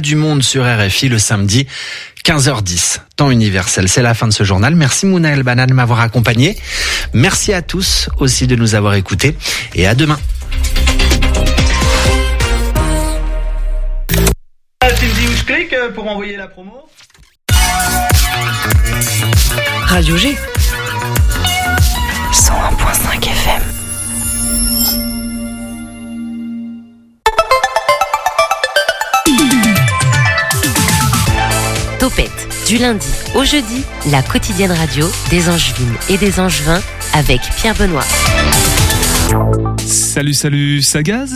du monde sur RFI le samedi 15h10, temps universel. C'est la fin de ce journal. Merci Mouna El Banal de m'avoir accompagné. Merci à tous aussi de nous avoir écoutés et à demain. Pour envoyer la promo Radio G. 101.5 du lundi au jeudi, la quotidienne radio des Angevines et des Angevins avec Pierre Benoît. Salut, salut, Sagaz.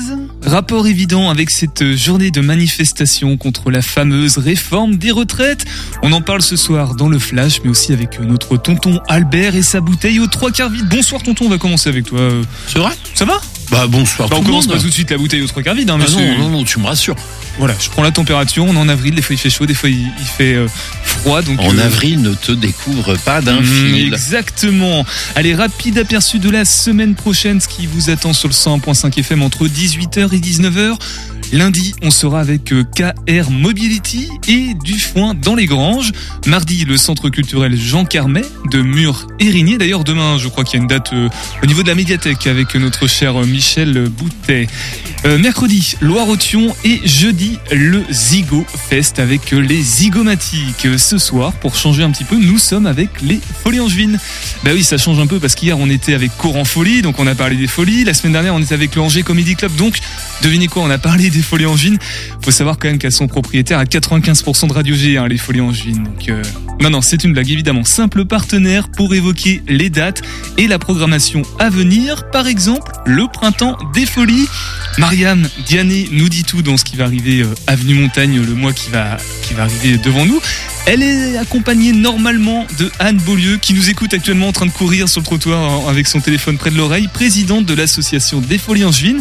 Rapport évident avec cette journée de manifestation contre la fameuse réforme des retraites. On en parle ce soir dans le flash, mais aussi avec notre tonton Albert et sa bouteille aux trois quarts vide. Bonsoir tonton, on va commencer avec toi. C'est vrai? Ça va? Bah bonsoir Bah, tout On le commence monde. pas tout de suite la bouteille aux trois quarts vide, hein, Ah non, non, non, tu me rassures. Voilà, je prends la température. On est en avril, des fois il fait chaud, des fois il, fait euh, froid. Donc En euh, avril, ne te découvre pas d'un Mm, fil. Exactement. Allez, rapide aperçu de la semaine prochaine, ce qui vous attend sur le 101.5 FM entre 18h et 19h. Lundi, on sera avec euh, KR Mobility et du foin dans les granges. Mardi, le centre culturel Jean Carmet de Mur Érigné. D'ailleurs, demain, je crois qu'il y a une date euh, au niveau de la médiathèque avec notre cher euh, Michel Boutet. Mercredi, Loire-Othion et jeudi, le Zigo Fest avec les Zygomatiques. Euh, Ce soir, pour changer un petit peu, nous sommes avec les Folies Angevines. Bah oui, ça change un peu parce qu'hier on était avec Coran Folie, donc on a parlé des folies. La semaine dernière on était avec le Angers Comedy Club, donc devinez quoi, on a parlé des Folies Angevines. Faut savoir quand même qu'elles sont propriétaires à 95% de Radio G, hein, les Folies Angevines. Donc euh, non, non, c'est une blague évidemment. Simple partenaire pour évoquer les dates et la programmation à venir. Par exemple, le printemps des folies. Marianne Diané nous dit tout dans ce qui va arriver euh, avenue Montagne le mois qui va qui va arriver devant nous. Elle est accompagnée normalement de Anne Beaulieu qui nous écoute actuellement en train de courir sur le trottoir euh, avec son téléphone près de l'oreille, présidente de l'association des Folies Angevines.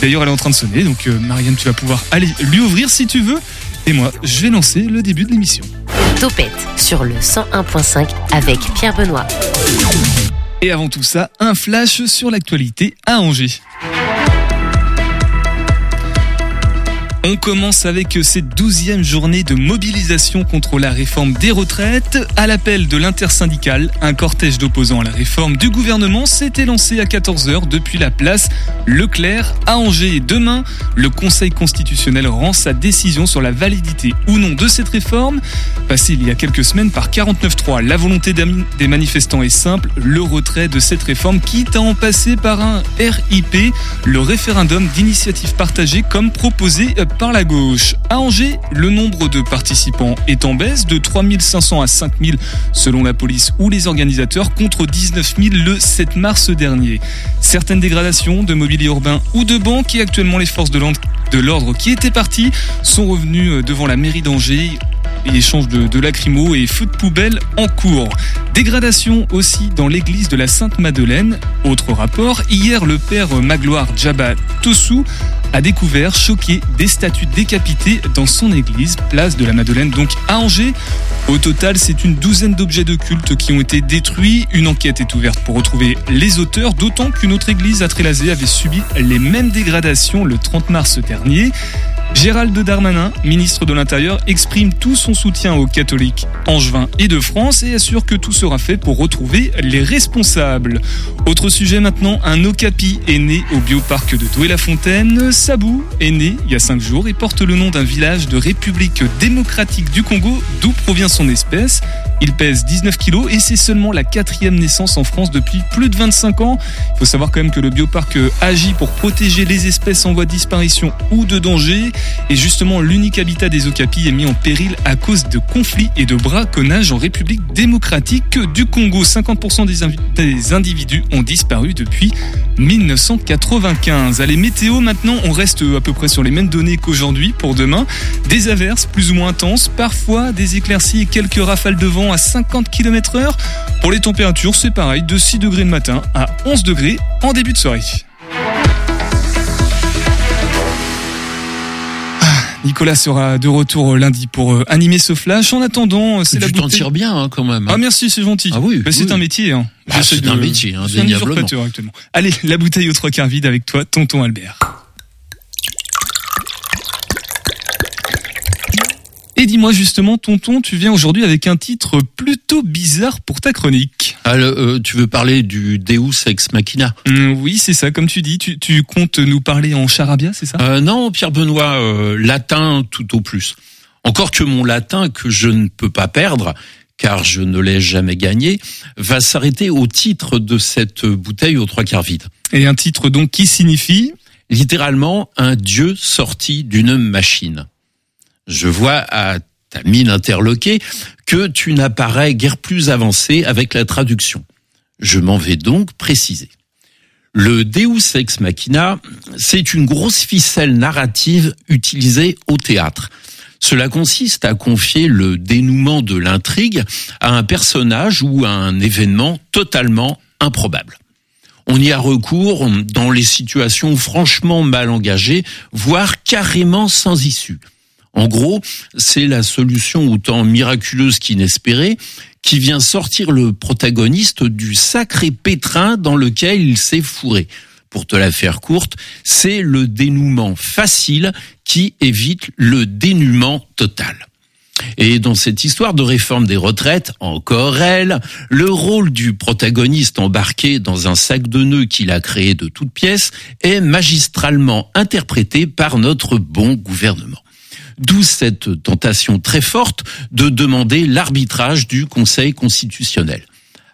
D'ailleurs, elle est en train de sonner, donc euh, Marianne, tu vas pouvoir aller lui ouvrir si tu veux. Et moi, je vais lancer le début de l'émission. Topette sur le 101.5 avec Pierre Benoît. Et avant tout ça, un flash sur l'actualité à Angers. On commence avec cette douzième journée de mobilisation contre la réforme des retraites. À l'appel de l'intersyndicale, un cortège d'opposants à la réforme du gouvernement s'était lancé à 14h depuis la place Leclerc à Angers. Demain, le Conseil constitutionnel rend sa décision sur la validité ou non de cette réforme. Passée il y a quelques semaines par 49.3, la volonté des manifestants est simple, le retrait de cette réforme, quitte à en passer par un RIP, le référendum d'initiative partagée comme proposé euh, par la gauche. À Angers, le nombre de participants est en baisse de 3500 à 5000 selon la police ou les organisateurs contre 19 000 le 7 mars dernier. Certaines dégradations de mobilier urbain ou de banques et actuellement les forces de l'ordre qui étaient parties sont revenus euh, devant la mairie d'Angers et échange de, de et feux de poubelle en cours. Dégradation aussi dans l'église de la Sainte-Madeleine. Autre rapport, hier le père Magloire Djaba Tossou a découvert, choqué, des statues décapitées dans son église, place de la Madeleine, donc à Angers. Au total, c'est une douzaine d'objets de culte qui ont été détruits. Une enquête est ouverte pour retrouver les auteurs, d'autant qu'une autre église à Trélazé avait subi les mêmes dégradations le 30 mars dernier. Gérald Darmanin, ministre de l'Intérieur, exprime tout son soutien aux catholiques angevins et de France et assure que tout sera fait pour retrouver les responsables. Autre sujet maintenant, un okapi est né au bioparc de Douai-la-Fontaine. Sabou est né il y a 5 jours et porte le nom d'un village de République démocratique du Congo d'où provient son espèce. Il pèse 19 kilos et c'est seulement la quatrième naissance en France depuis plus de 25 ans. Il faut savoir quand même que le bioparc agit pour protéger les espèces en voie de disparition ou de danger. Et justement, l'unique habitat des okapis est mis en péril à cause de conflits et de braconnage en République démocratique du Congo. 50% des, individus ont disparu depuis 1995. Allez, météo maintenant, on reste à peu près sur les mêmes données qu'aujourd'hui pour demain. Des averses plus ou moins intenses, parfois des éclaircies et quelques rafales de vent à 50 km heure. Pour les températures, c'est pareil, de 6 degrés le matin à 11 degrés en début de soirée. Nicolas sera de retour lundi pour euh, animer ce flash. En attendant, euh, c'est la Tu t'en bouteille. tires bien hein, quand même. Ah merci, c'est gentil. Ah oui, Bah, c'est oui. un métier. Hein. Bah, J'essaie c'est un métier, indéniablement. Allez, la bouteille aux trois quarts vide avec toi, tonton Albert. Et dis-moi justement, tonton, tu viens aujourd'hui avec un titre plutôt bizarre pour ta chronique. Alors, euh, tu veux parler du Deus ex machina? Hum, oui, c'est ça, comme tu dis. Tu, tu comptes nous parler en charabia, c'est ça? Euh, Non, Pierre Benoît, euh, latin tout au plus. Encore que mon latin, que je ne peux pas perdre, car je ne l'ai jamais gagné, va s'arrêter au titre de cette bouteille aux trois quarts vide. Et un titre donc qui signifie? Littéralement, un dieu sorti d'une machine. Je vois à ta mine interloquée que tu n'apparais guère plus avancé avec la traduction. Je m'en vais donc préciser. Le Deus ex machina, c'est une grosse ficelle narrative utilisée au théâtre. Cela consiste à confier le dénouement de l'intrigue à un personnage ou à un événement totalement improbable. On y a recours dans les situations franchement mal engagées, voire carrément sans issue. En gros, c'est la solution autant miraculeuse qu'inespérée qui vient sortir le protagoniste du sacré pétrin dans lequel il s'est fourré. Pour te la faire courte, c'est le dénouement facile qui évite le dénuement total. Et dans cette histoire de réforme des retraites, encore elle, le rôle du protagoniste embarqué dans un sac de nœuds qu'il a créé de toutes pièces est magistralement interprété par notre bon gouvernement. D'où cette tentation très forte de demander l'arbitrage du Conseil constitutionnel.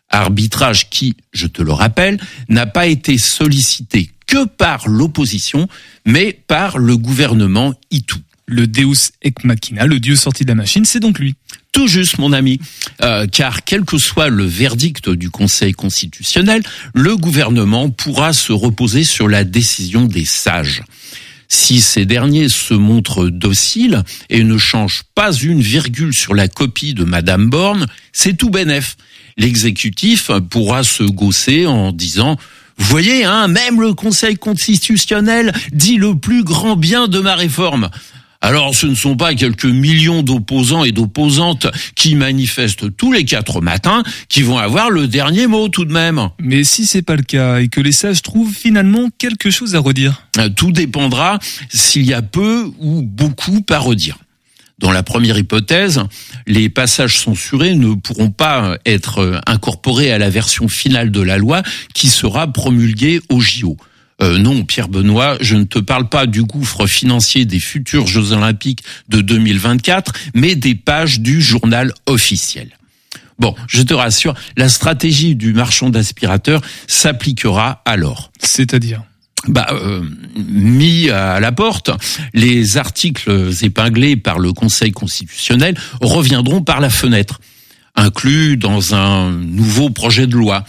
Arbitrage qui, je te le rappelle, n'a pas été sollicité que par l'opposition, mais par le gouvernement Itou. le Deus ex machina, le dieu sorti de la machine, c'est donc lui. Tout juste, mon ami, Euh, car quel que soit le verdict du Conseil constitutionnel, le gouvernement pourra se reposer sur la décision des sages. Si ces derniers se montrent dociles et ne changent pas une virgule sur la copie de Madame Borne, c'est tout bénef. L'exécutif pourra se gausser en disant vous voyez, hein, même le Conseil constitutionnel dit le plus grand bien de ma réforme. Alors ce ne sont pas quelques millions d'opposants et d'opposantes qui manifestent tous les quatre matins qui vont avoir le dernier mot tout de même. Mais si c'est pas le cas et que les sages trouvent finalement quelque chose à redire. Euh, Tout dépendra s'il y a peu ou beaucoup à redire. Dans la première hypothèse, les passages censurés ne pourront pas être incorporés à la version finale de la loi qui sera promulguée au JO. Euh, non, Pierre Benoît, je ne te parle pas du gouffre financier des futurs Jeux Olympiques de 2024, mais des pages du journal officiel. Bon, je te rassure, la stratégie du marchand d'aspirateurs s'appliquera alors C'est-à-dire? Bah, euh, mis à la porte, les articles épinglés par le Conseil constitutionnel reviendront par la fenêtre, inclus dans un nouveau projet de loi.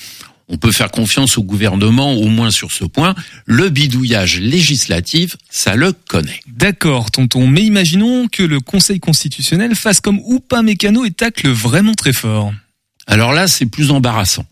On peut faire confiance au gouvernement au moins sur ce point. Le bidouillage législatif, ça le connaît. D'accord, tonton, mais imaginons que le Conseil constitutionnel fasse comme Oupa Mécano et tacle vraiment très fort. Alors là, c'est plus embarrassant.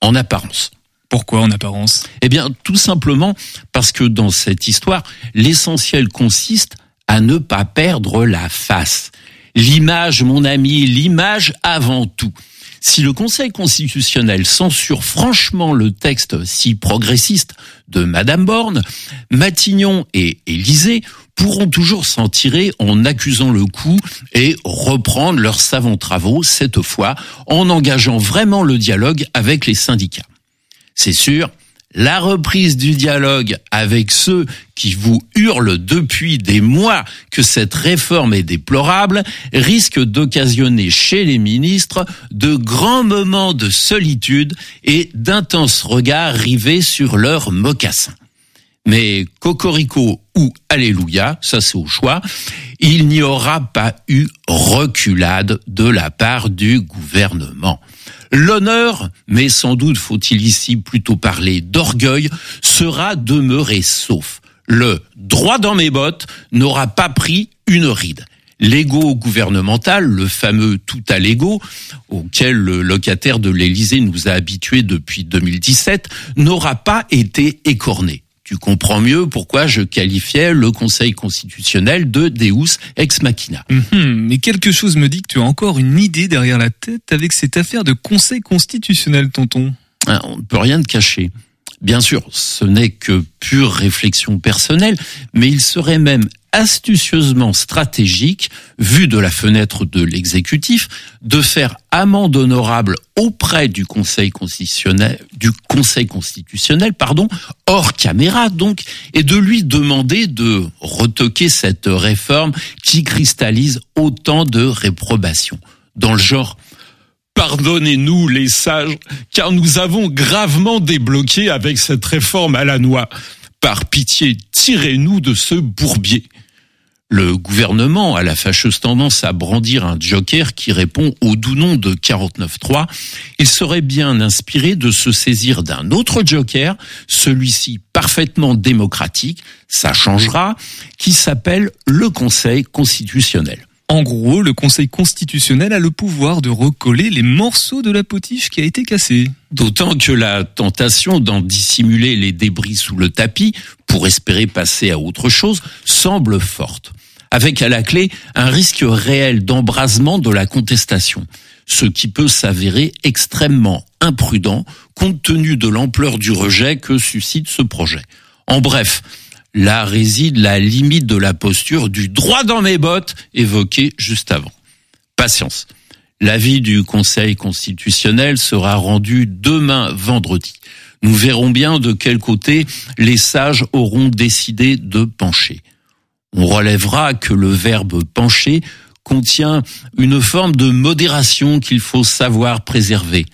En apparence. Pourquoi en apparence? Eh bien, tout simplement parce que dans cette histoire, l'essentiel consiste à ne pas perdre la face. L'image, mon ami, l'image avant tout. Si le Conseil constitutionnel censure franchement le texte si progressiste de Madame Borne, Matignon et Élysée pourront toujours s'en tirer en accusant le coup et reprendre leurs savants travaux, cette fois en engageant vraiment le dialogue avec les syndicats. C'est sûr, la reprise du dialogue avec ceux qui vous hurlent depuis des mois que cette réforme est déplorable risque d'occasionner chez les ministres de grands moments de solitude et d'intenses regards rivés sur leurs mocassins. Mais Cocorico ou Alléluia, ça c'est au choix, il n'y aura pas eu reculade de la part du gouvernement. L'honneur, mais sans doute faut-il ici plutôt parler d'orgueil, sera demeuré sauf. Le droit dans mes bottes n'aura pas pris une ride. L'ego gouvernemental, le fameux tout à l'ego, auquel le locataire de l'Élysée nous a habitués depuis 2017, n'aura pas été écorné. Tu comprends mieux pourquoi je qualifiais le Conseil constitutionnel de Deus ex machina. Mhm, Mais quelque chose me dit que tu as encore une idée derrière la tête avec cette affaire de Conseil constitutionnel, tonton. Hein, On ne peut rien te cacher. Bien sûr, ce n'est que pure réflexion personnelle, mais il serait même astucieusement stratégique, vu de la fenêtre de l'exécutif, de faire amende honorable auprès du Conseil constitutionnel, du Conseil constitutionnel, pardon, hors caméra donc, et de lui demander de retoquer cette réforme qui cristallise autant de réprobations. Dans le genre, Pardonnez-nous les sages, car nous avons gravement débloqué avec cette réforme à la noix. Par pitié, tirez-nous de ce bourbier. Le gouvernement a la fâcheuse tendance à brandir un joker qui répond au doux nom de 49.3. Il serait bien inspiré de se saisir d'un autre joker, celui-ci parfaitement démocratique, ça changera, qui s'appelle le Conseil constitutionnel. En gros, le Conseil constitutionnel a le pouvoir de recoller les morceaux de la potiche qui a été cassée. D'autant que la tentation d'en dissimuler les débris sous le tapis pour espérer passer à autre chose semble forte. Avec à la clé un risque réel d'embrasement de la contestation, ce qui peut s'avérer extrêmement imprudent compte tenu de l'ampleur du rejet que suscite ce projet. En bref, Là réside la limite de la posture du droit dans mes bottes évoqué juste avant. Patience. L'avis du Conseil constitutionnel sera rendu demain vendredi. Nous verrons bien de quel côté les sages auront décidé de pencher. On relèvera que le verbe pencher contient une forme de modération qu'il faut savoir préserver,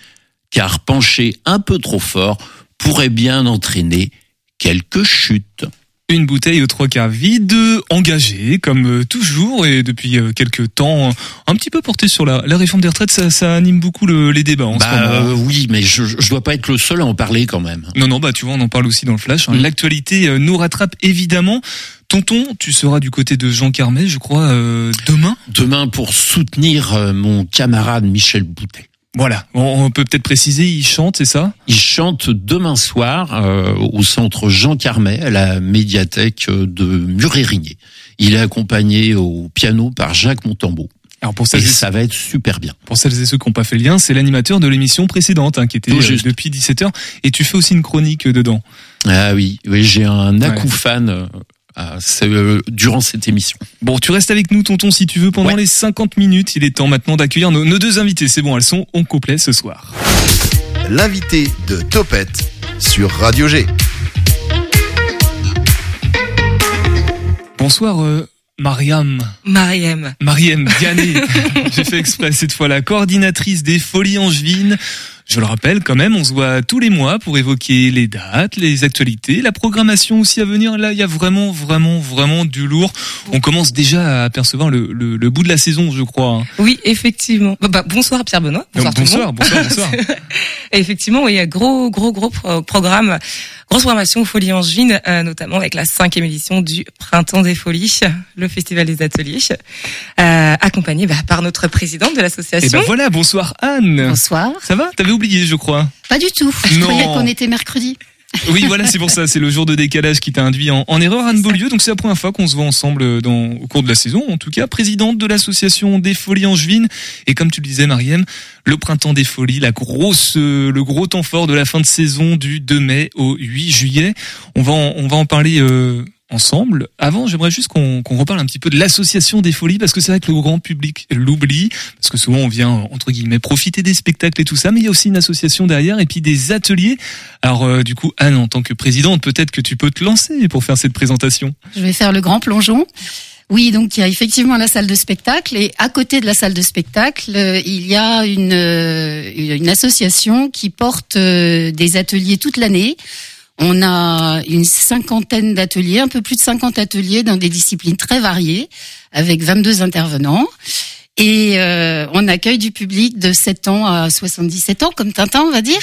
car pencher un peu trop fort pourrait bien entraîner quelques chutes. Une bouteille aux trois quarts vide, engagée comme euh, toujours et depuis euh, quelques temps, un petit peu portée sur la, la réforme des retraites, ça, ça anime beaucoup le, les débats en bah, ce moment. euh, oui, mais je, je dois pas être le seul à en parler quand même. Non, non, bah tu vois, on en parle aussi dans le flash. hein. Mm. L'actualité nous rattrape évidemment. Tonton, tu seras du côté de Jean Carmet, je crois, euh, demain. Demain pour soutenir mon camarade Michel Boutet. Voilà, on, peut peut-être préciser, il chante, c'est ça? Il chante demain soir euh, au centre Jean Carmet, à la médiathèque de Muret-Rigné. Il est accompagné au piano par Jacques Montambeau. Alors pour celles, et, ça va être super bien. pour celles et ceux qui n'ont pas fait le lien, c'est l'animateur de l'émission précédente, hein, qui était euh, juste. depuis 17h, et tu fais aussi une chronique dedans. Ah oui, oui j'ai un acoufane euh, euh, durant cette émission. Bon, tu restes avec nous, tonton, si tu veux, pendant Ouais. les 50 minutes. Il est temps maintenant d'accueillir nos, nos deux invités. C'est bon, elles sont en complet ce soir. L'invité de Topette sur Radio G. Bonsoir, euh, Mariam. Mariam. Mariam Diané. J'ai fait exprès cette fois la coordinatrice des Folies Angevines. Je le rappelle quand même, on se voit tous les mois pour évoquer les dates, les actualités, la programmation aussi à venir. Là, il y a vraiment, vraiment, vraiment du lourd. On commence déjà à apercevoir le, le, le bout de la saison, je crois. hein. Oui, effectivement. Bah, bah, bonsoir Pierre Benoît. Bonsoir, tout le bonsoir, monde. bonsoir, bonsoir. Et effectivement, oui, il y a gros, gros, gros pro- programme, grosse programmation Angevines, euh, notamment avec la cinquième édition du Printemps des Folies, le Festival des Ateliers, euh, accompagné bah, par notre présidente de Et l'association. ben voilà, bonsoir Anne. Bonsoir. Ça va? T'avais oublié, je crois. Pas du tout. Je Non. croyais qu'on était mercredi. Oui, voilà, c'est pour ça. C'est le jour de décalage qui t'a induit en, en erreur, Anne Beaulieu. Donc c'est la première fois qu'on se voit ensemble dans, au cours de la saison. En tout cas, présidente de l'association des Folies Angevines. Et comme tu le disais, Mariam, le printemps des Folies, la grosse, euh, le gros temps fort de la fin de saison du 2 mai au 8 juillet. On va en, on va en parler. euh, ensemble. Avant, j'aimerais juste qu'on qu'on reparle un petit peu de l'association des folies parce que c'est vrai que le grand public l'oublie parce que souvent on vient entre guillemets profiter des spectacles et tout ça, mais il y a aussi une association derrière et puis des ateliers. Alors euh, du coup, Anne, en tant que présidente, peut-être que tu peux te lancer pour faire cette présentation. Je vais faire le grand plongeon. Oui, donc il y a effectivement la salle de spectacle et à côté de la salle de spectacle, euh, il y a une, euh, une association qui porte euh, des ateliers toute l'année. On a une cinquantaine d'ateliers, un peu plus de 50 ateliers dans des disciplines très variées, avec 22 intervenants. Et euh, on accueille du public de 7 ans à 77 ans, comme Tintin, on va dire.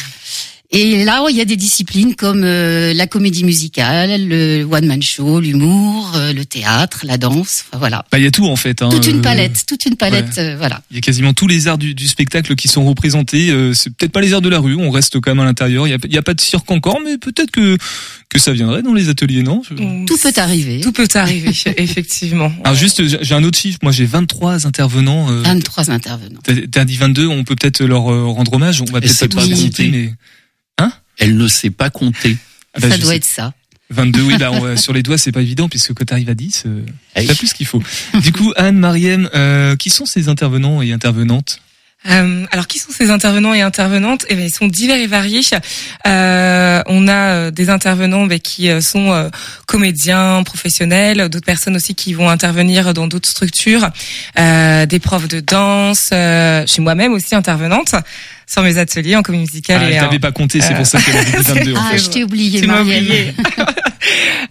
Et là, il y a des disciplines comme euh, la comédie musicale, le one-man show, l'humour, euh, le théâtre, la danse, enfin, voilà. Bah il y a tout en fait. Hein. Toute une Euh, palette, toute une palette, euh, voilà. Il y a quasiment tous les arts du, du spectacle qui sont représentés. Euh, c'est peut-être pas les arts de la rue, on reste quand même à l'intérieur. Il y a, il y a pas de cirque encore, mais peut-être que que ça viendrait dans les ateliers, non? Je- Mm, Tout peut arriver. Tout peut arriver, effectivement. Alors juste, j'ai un autre chiffre. Moi, j'ai 23 intervenants. euh, 23 intervenants. T'as dit 22, on peut peut-être leur rendre hommage. On va peut-être pas compté. mais Elle ne sait pas compter. Ah bah, ça doit sais. être ça. 22, oui, bah, on va- sur les doigts, c'est pas évident, puisque quand t'arrives à 10, euh, oui. t'as plus ce qu'il faut. Du coup, Anne, Mariem, euh, qui sont ces intervenants et intervenantes? Euh, alors, qui sont ces intervenants et intervenantes? Eh bien, ils sont divers et variés. Euh, on a euh, des intervenants ben, qui euh, sont euh, comédiens, professionnels, d'autres personnes aussi qui vont intervenir dans d'autres structures, euh, des profs de danse. euh, je suis moi-même aussi intervenante sur mes ateliers en comédie musicale. Ah, et t'avait pas compté, c'est pour ça qu'elle avait dit 22. en Ah, je t'ai oublié, Tu m'as oublié.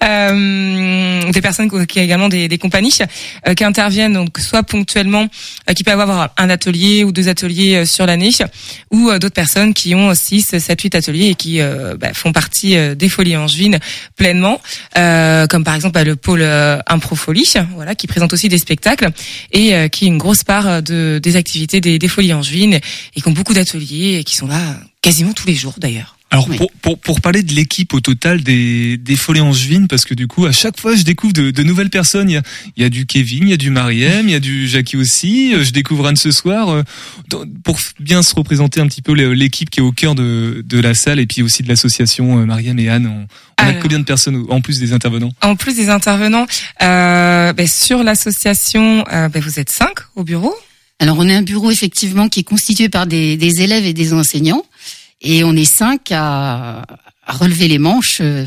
Euh, des personnes qui ont également des, des compagnies euh, qui interviennent donc soit ponctuellement, euh, qui peuvent avoir un atelier ou deux ateliers euh, sur l'année, ou euh, d'autres personnes qui ont 6, 7, 8 ateliers et qui euh, bah, font partie euh, des Folies Angevines pleinement, euh, comme par exemple bah, le pôle euh, Impro Folie, voilà, qui présente aussi des spectacles et euh, qui est une grosse part de, des activités des, des Folies Angevines et qui ont beaucoup d'ateliers et qui sont là quasiment tous les jours d'ailleurs. Alors Oui. pour, pour, pour parler de l'équipe au total des, des Follets Angevines, parce que du coup à chaque fois je découvre de, de nouvelles personnes. Il y, a, il y a du Kevin, il y a du Mariem, il y a du Jackie aussi. euh, Je découvre Anne ce soir euh, pour bien se représenter un petit peu l'équipe qui est au cœur de, de la salle et puis aussi de l'association euh, Mariem et Anne. On, on a combien de personnes en plus des intervenants? En plus des intervenants, euh, ben, sur l'association, euh, ben, vous êtes cinq au bureau. Alors on a un bureau effectivement qui est constitué par des, des élèves et des enseignants et on est cinq à, à relever les manches euh,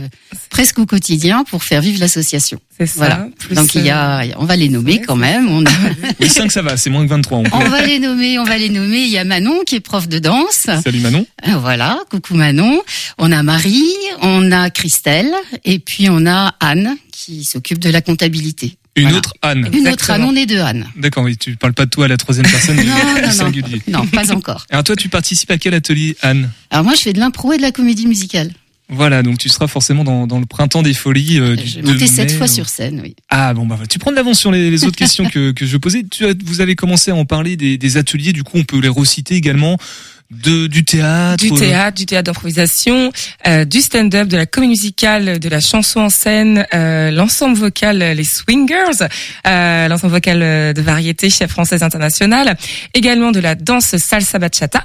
presque au quotidien pour faire vivre l'association. C'est ça. Voilà. Donc il y euh, a, on va les nommer quand même. On, a- Oui, 5 ça va, c'est moins que 23. On peut. on va les nommer, on va les nommer. Il y a Manon qui est prof de danse. Salut Manon. Euh, Voilà, coucou Manon. On a Marie, on a Christelle et puis on a Anne qui s'occupe de la comptabilité. Une Voilà. autre Anne. Une autre. Anne, on est deux Anne. D'accord, oui, tu parles pas de toi à la troisième personne du, Non, du non, non. singulier. Non, pas encore. Alors toi, tu participes à quel atelier, Anne? Alors moi je fais de l'impro et de la comédie musicale. Voilà, donc tu seras forcément dans, dans le printemps des folies. euh, du J'ai 2 monté sept fois euh. sur scène, oui. Ah bon, bah tu prends de l'avance sur les, les autres questions que, que je posais. Tu as- vous avez commencé à en parler des, des ateliers, du coup on peut les reciter également. De, du théâtre. Du théâtre, du théâtre d'improvisation, euh, du stand-up, de la comédie musicale, de la chanson en scène, euh, l'ensemble vocal, euh, les swingers, euh, l'ensemble vocal euh, de variété française internationale, également de la danse salsa bachata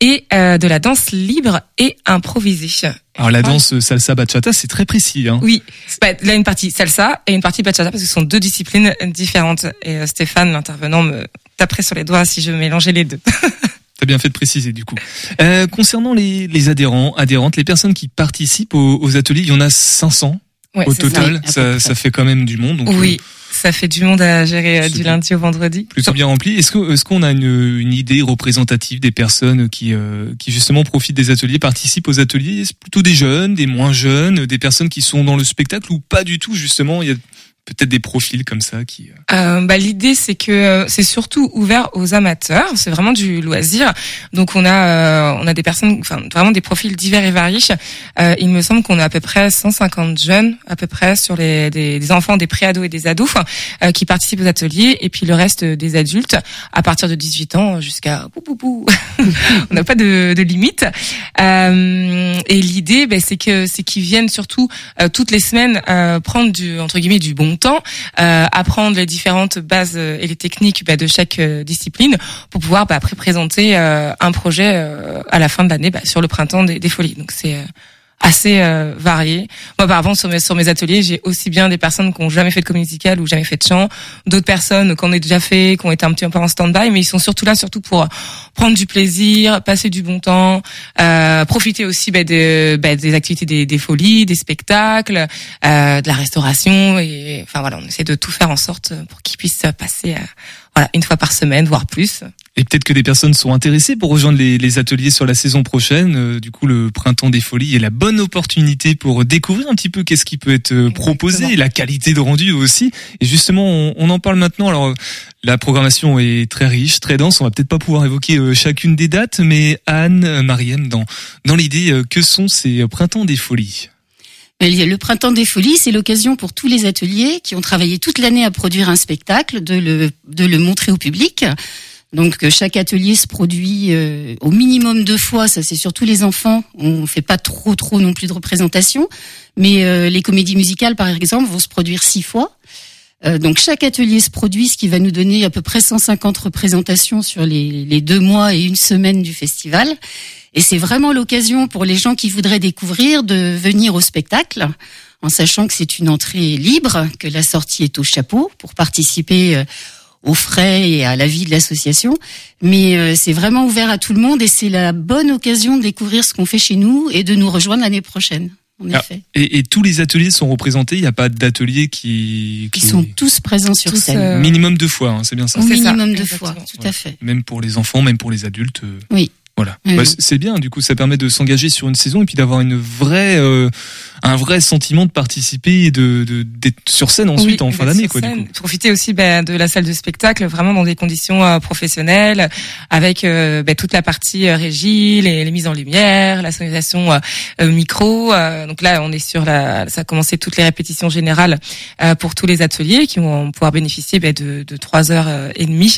et euh, de la danse libre et improvisée. Alors la danse salsa bachata, c'est très précis. Hein. Oui, bah, là une partie salsa et une partie bachata parce que ce sont deux disciplines différentes. Et Stéphane, l'intervenant, me taperait sur les doigts si je mélangeais les deux. T'as bien fait de préciser du coup. Euh, concernant les, les adhérents, adhérentes, les personnes qui participent aux, aux ateliers, il y en a 500 Ouais, au ça. total. Ça, fait quand même du monde. Donc, Oui, euh, ça fait du monde à gérer euh, du lundi au vendredi. plutôt bien rempli. Est-ce qu'on a une, une idée représentative des personnes qui euh, qui justement profitent des ateliers, participent aux ateliers? Est-ce plutôt des jeunes, des moins jeunes, des personnes qui sont dans le spectacle ou pas du tout justement? Il y a peut-être des profils comme ça qui. euh, Euh, bah, l'idée c'est que euh, c'est surtout ouvert aux amateurs. C'est vraiment du loisir. Donc on a euh, on a des personnes, enfin vraiment des profils divers et variés. Euh, il me semble qu'on a à peu près 150 jeunes à peu près sur les des, des enfants, des préados et des ados euh, qui participent aux ateliers et puis le reste des adultes à partir de 18 ans jusqu'à on n'a pas de, de limite. Et l'idée, ben, c'est que c'est qu'ils viennent surtout toutes les semaines prendre du entre guillemets du bon temps, euh, apprendre les différentes bases euh, et les techniques bah, de chaque euh, discipline pour pouvoir bah, présenter un projet à la fin de l'année bah, sur le printemps des, des folies. Donc c'est assez euh, varié. Moi, par exemple, sur mes, sur mes ateliers, j'ai aussi bien des personnes qui ont jamais fait de comédie musicale ou jamais fait de chant, d'autres personnes qui en déjà fait, qui ont été un petit peu en stand-by, mais ils sont surtout là surtout pour prendre du plaisir, passer du bon temps, euh, profiter aussi bah, de, bah, des activités des, des folies, des spectacles, euh, de la restauration et enfin voilà, on essaie de tout faire en sorte pour qu'ils puissent passer euh, voilà une fois par semaine, voire plus. Et peut-être que des personnes sont intéressées pour rejoindre les, les ateliers sur la saison prochaine. Euh, du coup, le printemps des folies est la bonne opportunité pour découvrir un petit peu qu'est-ce qui peut être euh, proposé, la qualité de rendu aussi. Et justement, on, on en parle maintenant. Alors, euh, la programmation est très riche, très dense. On va peut-être pas pouvoir évoquer euh, chacune des dates, mais Anne, Mariam, dans dans l'idée, que sont ces printemps des folies? Mais Le printemps des folies, c'est l'occasion pour tous les ateliers qui ont travaillé toute l'année à produire un spectacle de le, de le montrer au public. Donc euh, chaque atelier se produit euh, au minimum deux fois, ça c'est surtout les enfants. On fait pas trop trop non plus de représentation, mais euh, les comédies musicales par exemple vont se produire six fois. Euh, donc chaque atelier se produit, ce qui va nous donner à peu près 150 représentations sur les, les deux mois et une semaine du festival. Et c'est vraiment l'occasion pour les gens qui voudraient découvrir de venir au spectacle en sachant que c'est une entrée libre, que la sortie est au chapeau pour participer euh, aux frais et à la vie de l'association. Mais euh, c'est vraiment ouvert à tout le monde et c'est la bonne occasion de découvrir ce qu'on fait chez nous et de nous rejoindre l'année prochaine. En Ah, effet. Et, et tous les ateliers sont représentés. Il n'y a pas d'atelier qui, Ils sont tous présents sur Tous, scène. euh, minimum deux fois. hein, c'est bien ça. Minimum de exactement. fois, tout Ouais. à fait. Même pour les enfants, même pour les adultes. euh, Oui. Voilà. Bah, c- c'est bien. Du coup, ça permet de s'engager sur une saison et puis d'avoir une vraie, euh, un vrai sentiment de participer et de de- d'être sur scène ensuite Oui, en fin d'année, quoi. Du scène. coup. Profiter aussi ben, de la salle de spectacle, vraiment dans des conditions euh, professionnelles, avec euh, ben, toute la partie euh, régie, les, les mises en lumière, la sonorisation euh, micro. donc là, on est sur la, ça a commencé toutes les répétitions générales euh, pour tous les ateliers qui vont pouvoir bénéficier ben, de, de trois heures et demie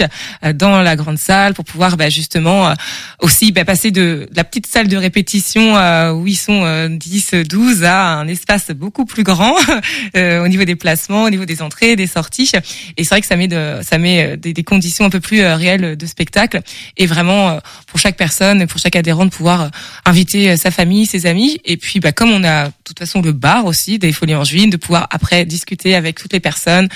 dans la grande salle pour pouvoir justement euh, ben, passer de, la petite salle de répétition euh, où ils sont euh, 10, 12 à un espace beaucoup plus grand euh, au niveau des placements, au niveau des entrées, des sorties. Et c'est vrai que ça met de, ça met euh, des, des conditions un peu plus euh, réelles de spectacle et vraiment euh, pour chaque personne, pour chaque adhérent de pouvoir inviter sa famille, ses amis. Et puis, bah, comme on a de toute façon le bar aussi des Folies en Juin, de pouvoir après discuter avec toutes les personnes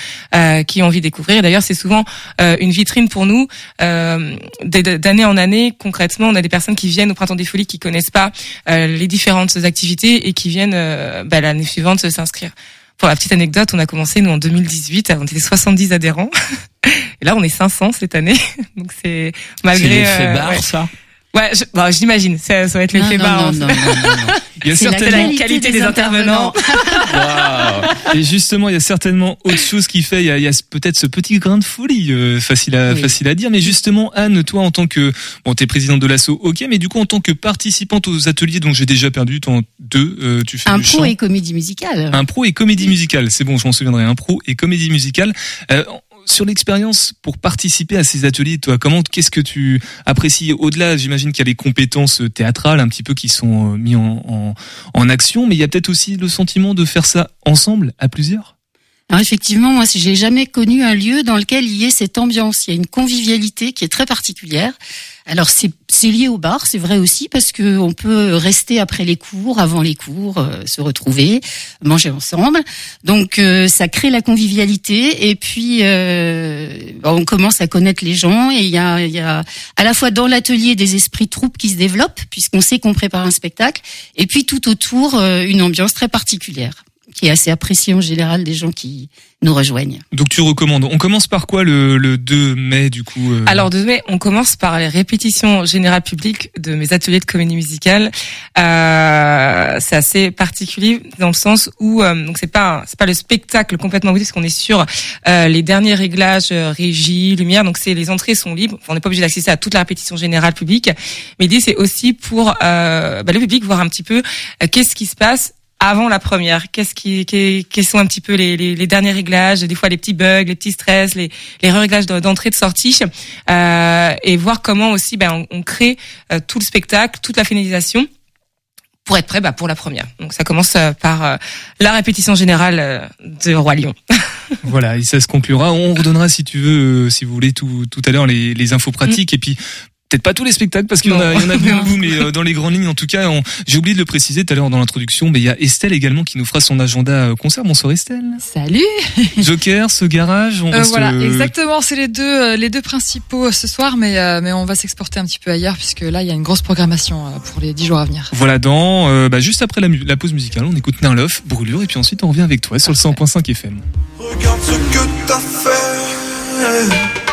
qui ont envie de découvrir. D'ailleurs, c'est souvent une vitrine pour nous. D'année en année, concrètement, on a des personnes qui viennent au Printemps des Folies qui connaissent pas euh, les différentes activités et qui viennent euh, bah, l'année suivante s'inscrire. Pour la petite anecdote, on a commencé nous en 2018, on était 70 adhérents. Et là, on est 500 cette année. Donc c'est C'est malgré l'effet euh, bar, ouais. ça Ouais, je- bah, j'imagine, ça, ça va être l'effet non, bar. non, non, non. Il y a C'est la certainement. qualité des intervenants. Et justement, il y a certainement autre chose qui fait. Il y a, il y a peut-être ce petit grain de folie, euh, facile à Oui. facile à dire. Mais justement, Anne, toi, en tant que bon, t'es présidente de l'asso, ok, mais du coup, en tant que participante aux ateliers, donc j'ai déjà perdu ton deux, euh, tu fais Un du pro chant. et comédie musicale. Impro et comédie musicale, c'est bon, je m'en souviendrai. Impro et comédie musicale. Euh, sur l'expérience pour participer à ces ateliers, toi, comment, qu'est-ce que tu apprécies au-delà? J'imagine qu'il y a les compétences théâtrales un petit peu qui sont euh, mis en, en, action, mais il y a peut-être aussi le sentiment de faire ça ensemble, à plusieurs? Alors effectivement, moi, j'ai jamais connu un lieu dans lequel il y ait cette ambiance. Il y a une convivialité qui est très particulière. Alors c'est c'est lié au bar, c'est vrai aussi parce que on peut rester après les cours, avant les cours, euh, se retrouver, manger ensemble. Donc euh, ça crée la convivialité et puis euh, on commence à connaître les gens et il y a y a à la fois dans l'atelier des esprits troupes qui se développent puisqu'on sait qu'on prépare un spectacle et puis tout autour euh, une ambiance très particulière qui est assez appréciée en général des gens qui nous rejoignent. Donc tu recommandes. On commence par quoi le, le 2 mai du coup euh, Alors de mai, on commence par les répétitions générales publiques de mes ateliers de comédie musicale. Euh, c'est assez particulier dans le sens où euh, donc c'est pas c'est pas le spectacle complètement parce qu'on est sur euh, les derniers réglages euh, régie, lumière. Donc c'est les entrées sont libres. Enfin, on n'est pas obligé d'accéder à toute la répétition générale publique. Mais l'idée c'est aussi pour euh, bah, le public voir un petit peu euh, qu'est-ce qui se passe avant la première, qu'est-ce qui, qui- quels sont un petit peu les, les, les derniers réglages, des fois les petits bugs, les petits stress, les, les réglages d'entrée de sortie, euh, et voir comment aussi ben, on, on crée euh, tout le spectacle, toute la finalisation pour être prêt bah, pour la première. Donc ça commence euh, par euh, la répétition générale euh, de Roi Lion. Voilà, et ça se conclura. On redonnera si tu veux, euh, si vous voulez, tout, tout à l'heure les, les infos pratiques et puis. Peut-être pas tous les spectacles parce qu'il y en a, Non. il y en a beaucoup, mais euh, dans les grandes lignes, en tout cas, on- j'ai oublié de le préciser tout à l'heure dans l'introduction, mais il y a Estelle également qui nous fera son agenda euh, concert. Bonsoir Estelle. Salut. Joker, ce garage, on Euh, reste, voilà, euh, exactement. C'est les deux, les deux principaux ce soir, mais euh, mais on va s'exporter un petit peu ailleurs puisque là il y a une grosse programmation pour les dix jours à venir. Voilà, dans euh, bah, juste après la pause musicale, on écoute Nerlof, Brûlure, et puis ensuite on revient avec toi sur le 100.5 FM. Regarde ce que t'as fait.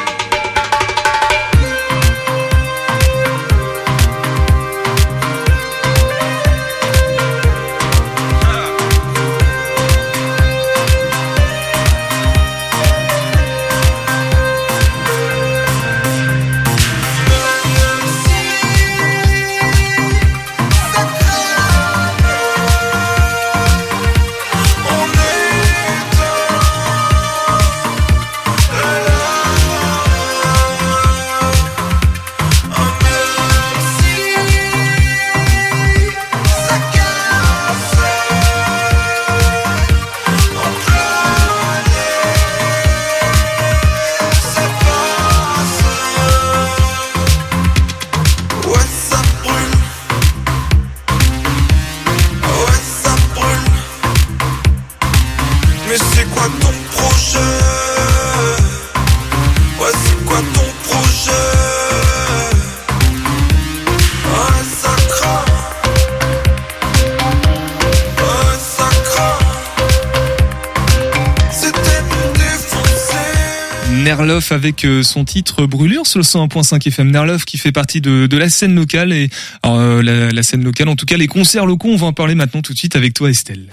Nerloff avec euh, son titre Brûlure sur le 101.5 FM. Nerloff qui fait partie de, de la scène locale et euh, la, la, scène locale, en tout cas les concerts locaux, on va en parler maintenant tout de suite avec toi Estelle.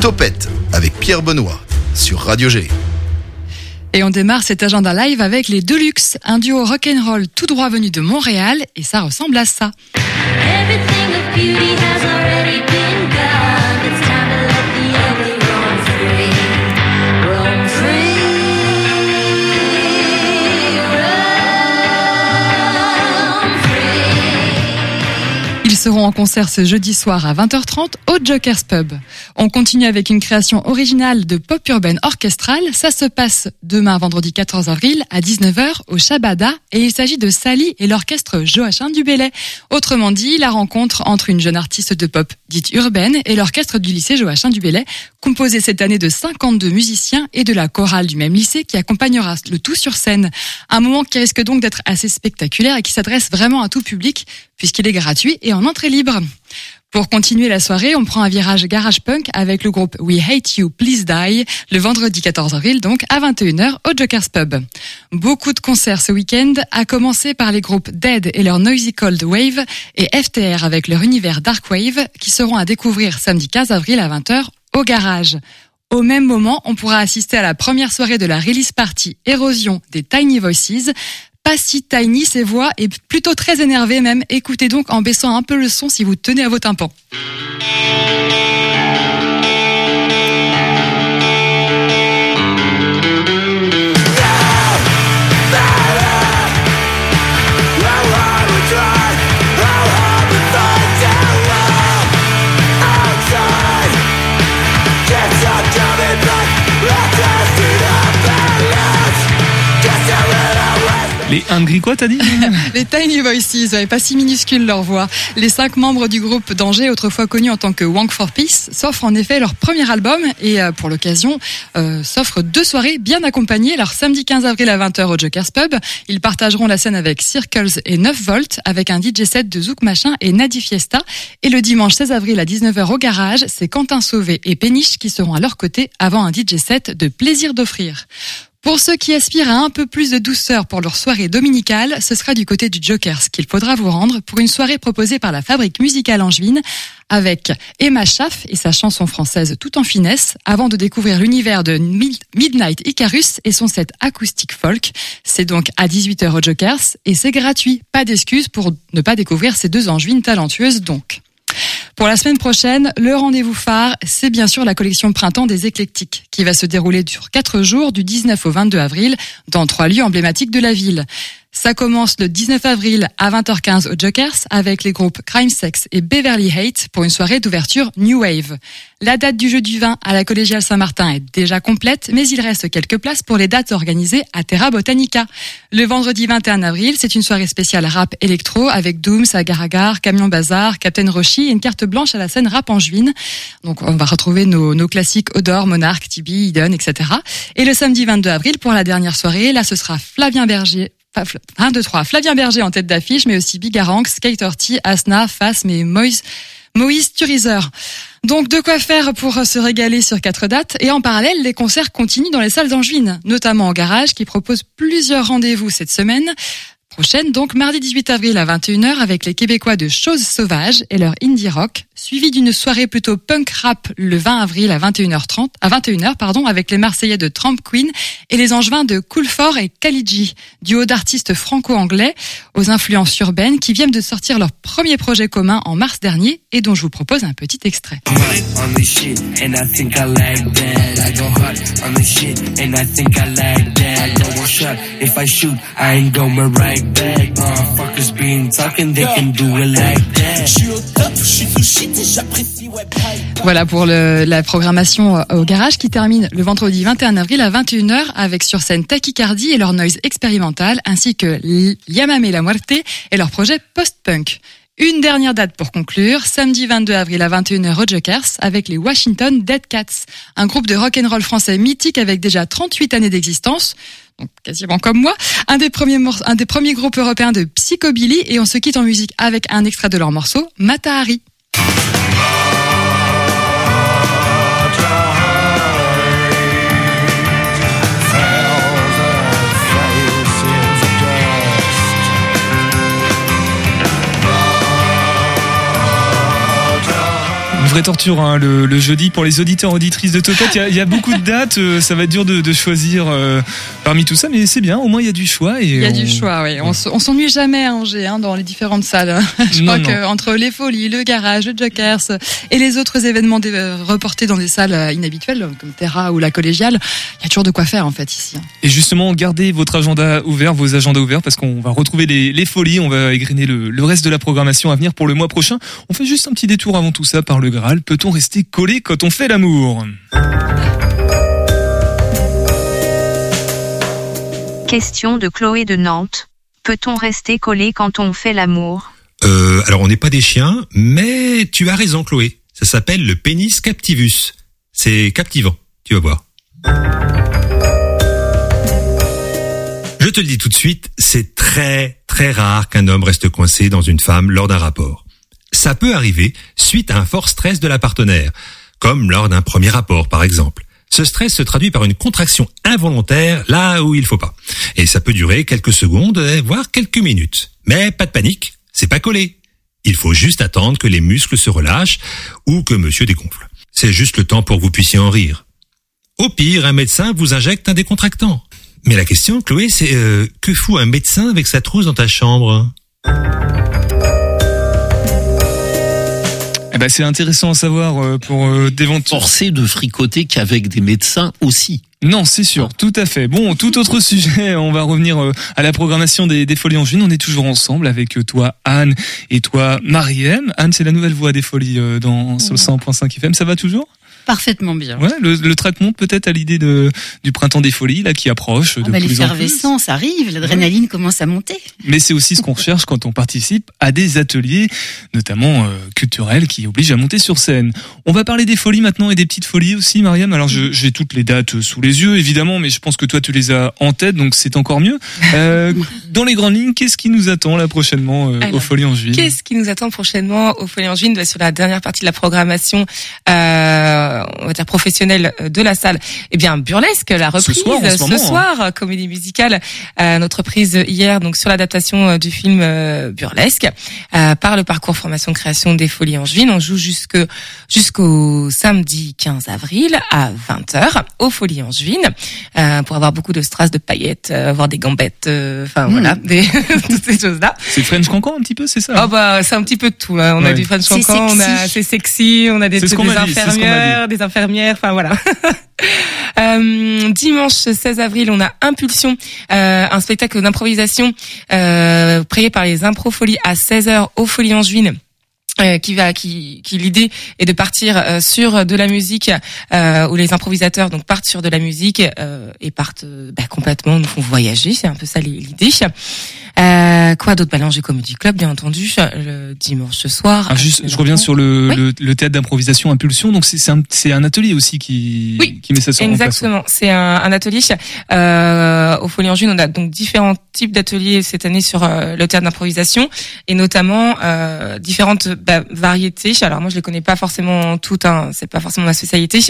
Topette avec Pierre Benoît sur Radio G. Et on démarre cet agenda live avec les Deluxe, un duo rock'n'roll tout droit venu de Montréal et ça ressemble à ça. Seront en concert ce jeudi soir à 20h30 au Joker's Pub. On continue avec une création originale de pop urbaine orchestrale. Ça se passe demain, vendredi 14 avril, à 19h au Shabada et il s'agit de Sally et l'orchestre Joachim Dubélé. Autrement dit, la rencontre entre une jeune artiste de pop dite urbaine et l'orchestre du lycée Joachim Dubélé, composé cette année de 52 musiciens et de la chorale du même lycée qui accompagnera le tout sur scène. Un moment qui risque donc d'être assez spectaculaire et qui s'adresse vraiment à tout public puisqu'il est gratuit et en entrée libre. Pour continuer la soirée, on prend un virage garage punk avec le groupe We Hate You Please Die le vendredi 14 avril donc à 21h au Joker's Pub. Beaucoup de concerts ce week-end, à commencer par les groupes Dead et leur Noisy Cold Wave et FTR avec leur univers Dark Wave qui seront à découvrir samedi 15 avril à 20h au garage. Au même moment, on pourra assister à la première soirée de la release party Érosion des Tiny Voices pas si tiny ses voix et plutôt très énervées même. Écoutez donc en baissant un peu le son si vous tenez à vos tympans. Les Hungry quoi, t'as dit Les Tiny Voices, ouais, pas si minuscules leur voix. Les cinq membres du groupe d'Angers, autrefois connus en tant que Wank for Peace, s'offrent en effet leur premier album et euh, pour l'occasion euh, s'offrent deux soirées bien accompagnées. Alors samedi 15 avril à 20h au Joker's Pub, ils partageront la scène avec Circles et 9 Volt avec un DJ set de Zouk Machin et Nadi Fiesta. Et le dimanche 16 avril à 19h au garage, c'est Quentin Sauvé et Péniche qui seront à leur côté avant un DJ set de plaisir d'offrir. Pour ceux qui aspirent à un peu plus de douceur pour leur soirée dominicale, ce sera du côté du Jokers qu'il faudra vous rendre pour une soirée proposée par la fabrique musicale angevine avec Emma Schaff et sa chanson française tout en finesse avant de découvrir l'univers de Midnight Icarus et son set acoustique folk. C'est donc à 18h au Jokers et c'est gratuit. Pas d'excuses pour ne pas découvrir ces deux angevines talentueuses donc. Pour la semaine prochaine, le rendez-vous phare, c'est bien sûr la collection Printemps des éclectiques, qui va se dérouler sur quatre jours du 19 au 22 avril dans trois lieux emblématiques de la ville. Ça commence le 19 avril à 20h15 au Jokers avec les groupes Crime Sex et Beverly Hate pour une soirée d'ouverture New Wave. La date du jeu du vin à la collégiale Saint-Martin est déjà complète, mais il reste quelques places pour les dates organisées à Terra Botanica. Le vendredi 21 avril, c'est une soirée spéciale rap électro avec Dooms, Agar Camion Bazar, Captain Roshi et une carte blanche à la scène rap angevine. Donc on va retrouver nos, nos classiques Odor, Monarch, Tibi, Eden, etc. Et le samedi 22 avril, pour la dernière soirée, là ce sera Flavien Berger, 1, 2, 3. Flavien Berger en tête d'affiche, mais aussi Bigarang, Skater T, Asna, Fasm et Moïse, Moïse. Donc de quoi faire pour se régaler sur quatre dates et en parallèle les concerts continuent dans les salles d'Angevine, notamment au garage qui propose plusieurs rendez-vous cette semaine prochaine, donc mardi 18 avril à 21h avec les Québécois de Choses Sauvages et leur indie rock, suivi d'une soirée plutôt punk rap le 20 avril à 21h30, à 21h pardon, avec les Marseillais de Tramp Queen et les Angevins de Coolfort et Kalidji, duo d'artistes franco-anglais aux influences urbaines qui viennent de sortir leur premier projet commun en mars dernier et dont je vous propose un petit extrait. Voilà pour le, la programmation euh, au garage qui termine le vendredi 21 avril à 21h avec sur scène Tachycardie et leur noise expérimental ainsi que Yamame la Muerte et leur projet post-punk. Une dernière date pour conclure, samedi 22 avril à 21h au Jokers avec les Washington Dead Cats, un groupe de rock and roll français mythique avec déjà 38 années d'existence quasiment comme moi, un des premiers un des premiers groupes européens de psychobilly et on se quitte en musique avec un extrait de leur morceau Matahari. Vraie torture hein, le, le, jeudi pour les auditeurs auditrices de Topette. Il y, y, a beaucoup de dates, euh, ça va être dur de, de choisir euh, parmi tout ça, mais c'est bien. Au moins il y a du choix. Il y a on... du choix, oui. On, on s'ennuie jamais à Angers hein, dans les différentes salles. Je non, crois qu'entre les Folies, le Garage, le Jokers et les autres événements reportés dans des salles inhabituelles comme Terra ou la Collégiale, il y a toujours de quoi faire en fait ici. Hein. Et justement, gardez votre agenda ouvert, vos agendas ouverts, parce qu'on va retrouver les, les, Folies, on va égriner le, le reste de la programmation à venir pour le mois prochain. On fait juste un petit détour avant tout ça par le Peut-on rester collé quand on fait l'amour? Question de Chloé de Nantes. Peut-on rester collé quand on fait l'amour? Euh, Alors on n'est pas des chiens, mais tu as raison Chloé. Ça s'appelle le pénis captivus. C'est captivant, tu vas voir. Je te le dis tout de suite, c'est très très rare qu'un homme reste coincé dans une femme lors d'un rapport. Ça peut arriver suite à un fort stress de la partenaire, comme lors d'un premier rapport par exemple. Ce stress se traduit par une contraction involontaire là où il faut pas. Et ça peut durer quelques secondes, voire quelques minutes. Mais pas de panique, c'est pas collé. Il faut juste attendre que les muscles se relâchent ou que monsieur dégonfle. C'est juste le temps pour que vous puissiez en rire. Au pire, un médecin vous injecte un décontractant. Mais la question, Chloé, c'est euh, que fout un médecin avec sa trousse dans ta chambre? Eh ben, c'est intéressant à savoir euh, pour euh, d'éventuels forcé de fricoter qu'avec des médecins aussi. Non, c'est sûr, tout à fait. Bon, tout autre sujet, on va revenir euh, à la programmation des, des Folies en juin. On est toujours ensemble avec euh, toi, Anne, et toi, Mariem. Anne, c'est la nouvelle voix des Folies euh, dans sur le 100.5 FM. Ça va toujours? Parfaitement bien. Ouais, le, le track monte peut-être à l'idée de du printemps des folies là qui approche ah de bah, plus en plus. L'effervescence arrive, l'adrénaline ouais. commence à monter. Mais c'est aussi ce qu'on recherche quand on participe à des ateliers, notamment euh, culturels, qui obligent à monter sur scène. On va parler des folies maintenant et des petites folies aussi, Mariam. Alors j'ai toutes les dates sous les yeux, évidemment, mais je pense que toi tu les as en tête, donc c'est encore mieux. Euh, dans les grandes lignes, qu'est-ce qui nous attend là prochainement euh, Alors, aux Folies en Juin Qu'est-ce qui nous attend prochainement aux Folies en Juin bah, Sur la dernière partie de la programmation, euh, on va dire professionnelle de la salle, eh bien burlesque, la reprise Ce soir, ce ce moment, soir, euh, comédie musicale, euh, notre prise hier donc sur l'adaptation euh, du film euh, burlesque euh, par le parcours formation création des Folies Angevines. On joue jusque jusqu'au samedi 15 avril à 20h aux Folies Angevines euh, pour avoir beaucoup de strass, de paillettes, euh, avoir des gambettes, euh, enfin Mmh. voilà, des, toutes ces choses-là. C'est French Cancan un petit peu, c'est ça Oh bah c'est un petit peu de tout. hein. On a du French Cancan, on a sexy. c'est sexy, on a des, des infirmières, des infirmières, enfin voilà. Euh, dimanche 16 avril, on a Impulsion, euh, un spectacle d'improvisation euh, par les Improfolies à 16h aux Folies Angevines. euh, qui va qui, qui l'idée est de partir euh, sur de la musique où les improvisateurs donc partent sur de la musique et partent bah, complètement nous font voyager c'est un peu ça l'idée euh, quoi d'autre? Balange Comedy Club bien entendu le dimanche soir Ah, juste, je reviens les sur le, Oui. le, le théâtre d'improvisation Impulsion. Donc c'est un, un atelier aussi qui, Oui, qui met ça sur. Exactement, c'est un, un atelier euh, au Folie en Juin. On a donc différents types d'ateliers cette année sur euh, le théâtre d'improvisation et notamment euh, différentes bah, variétés. Alors moi je les connais pas forcément toutes, hein, c'est pas forcément ma spécialité,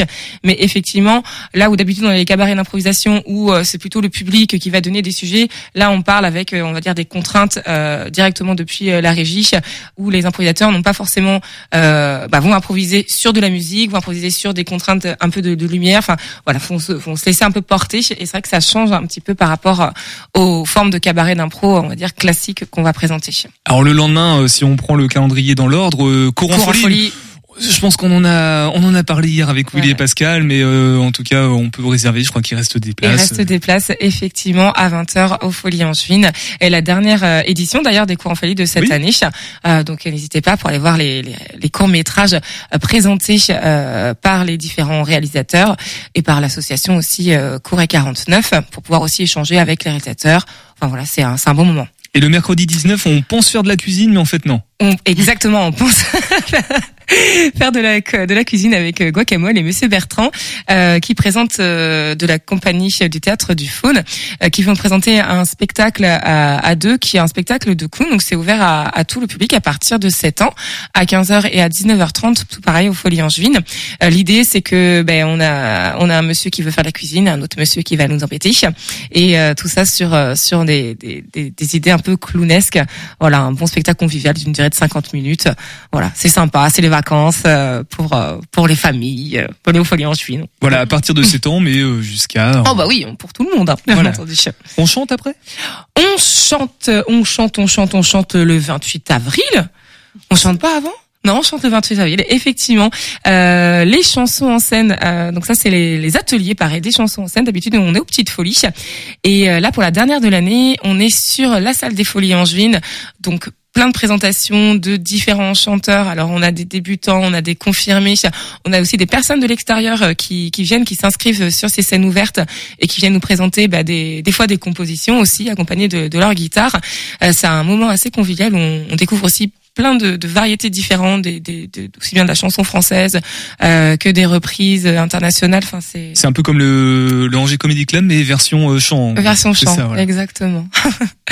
mais effectivement là où d'habitude dans les cabarets d'improvisation où euh, c'est plutôt le public qui va donner des sujets, là on parle avec euh, on va dire des contraintes euh, directement depuis euh, la régie où les improvisateurs n'ont pas forcément euh, bah, vont improviser sur de la musique, vont improviser sur des contraintes un peu de, de lumière. Enfin, voilà, font se, laisser un peu porter. Et c'est vrai que ça change un petit peu par rapport aux formes de cabaret d'impro, on va dire classiques qu'on va présenter. Alors le lendemain, si on prend le calendrier dans l'ordre, courant, Courant folie. folie, Je pense qu'on en a, on en a parlé hier avec Willy Ouais. et Pascal, mais euh, en tout cas, on peut réserver. Je crois qu'il reste des il places. reste des places effectivement à 20h au Folie en Juin. Et la dernière euh, édition d'ailleurs des cours en folie de cette Oui. année. Euh, donc euh, n'hésitez pas pour aller voir les, les, les courts métrages présentés euh, par les différents réalisateurs et par l'association aussi euh, Cours et 49 pour pouvoir aussi échanger avec les réalisateurs. Enfin voilà, c'est un, c'est un bon moment. Et le mercredi 19, on pense faire de la cuisine, mais en fait non. On, exactement, on pense faire de la de la cuisine avec euh, Guacamole et Monsieur Bertrand euh, qui présente euh, de la compagnie du théâtre du Faune euh, qui vont présenter un spectacle à, à deux qui est un spectacle de clown donc c'est ouvert à, à tout le public à partir de 7 ans à 15h et à 19h30 tout pareil au Folie Angevine. Euh, L'idée c'est que ben on a on a un monsieur qui veut faire de la cuisine, un autre monsieur qui va nous embêter et euh, tout ça sur sur des, des, des, des idées un peu clownesques. Voilà, un bon spectacle convivial d'une durée de 50 minutes. Voilà, c'est sympa, c'est les vacances euh, pour euh, pour les familles, euh, pour les aux folies en juin. Voilà, à partir de 7 ans, mais jusqu'à. Oh bah oui, pour tout le monde. Hein, Voilà. On chante après? On chante, on chante, on chante, on chante le 28 avril. On chante pas avant? Non, on chante le 28 avril. Effectivement, euh, les chansons en scène. euh, donc ça, c'est les, les ateliers, pareil, des chansons en scène. D'habitude, on est aux petites folies. Et euh, là, pour la dernière de l'année, on est sur la salle des folies angevines. Donc plein de présentations de différents chanteurs. Alors on a des débutants, on a des confirmés, on a aussi des personnes de l'extérieur euh, qui, qui viennent, qui s'inscrivent sur ces scènes ouvertes et qui viennent nous présenter bah, des, des fois des compositions aussi accompagnées de, de leur guitare. Euh, c'est un moment assez convivial où on, on découvre aussi plein de, de variétés différentes, des, des, de- aussi bien de la chanson française euh, que des reprises internationales. Enfin, c'est C'est un peu comme le, le Angers Comedy Club, mais version euh, chant. Version chant, ça, voilà. exactement.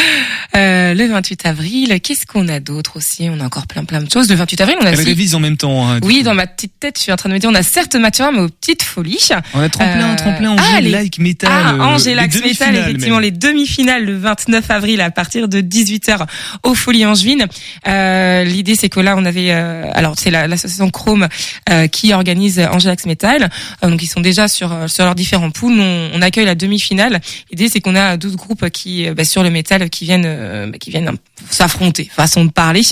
Euh, le 28 avril, qu'est-ce qu'on a d'autre aussi? On a encore plein plein de choses. Le 28 avril, on a Elle révise en même temps. hein, Oui, coup. dans ma petite tête, je suis en train de me dire, on a certes Mathurin, mais aux petites folies. On a tremplin, Euh, tremplin, ah, Angers, les- like, métal. Ah, euh, les Metal, demi-finales effectivement, même. les demi-finales le 29 avril à partir de 18h aux Folies Angevines. Euh, L'idée, c'est que là, on avait, euh, alors c'est la- l'association Chrome euh, qui organise Angers Lax Metal. Euh, donc ils sont déjà sur sur leurs différents. Nous, on, on accueille la demi-finale. L'idée, c'est qu'on a 12 groupes qui, bah, sur le métal, qui viennent, euh, bah, qui viennent s'affronter, façon de parler.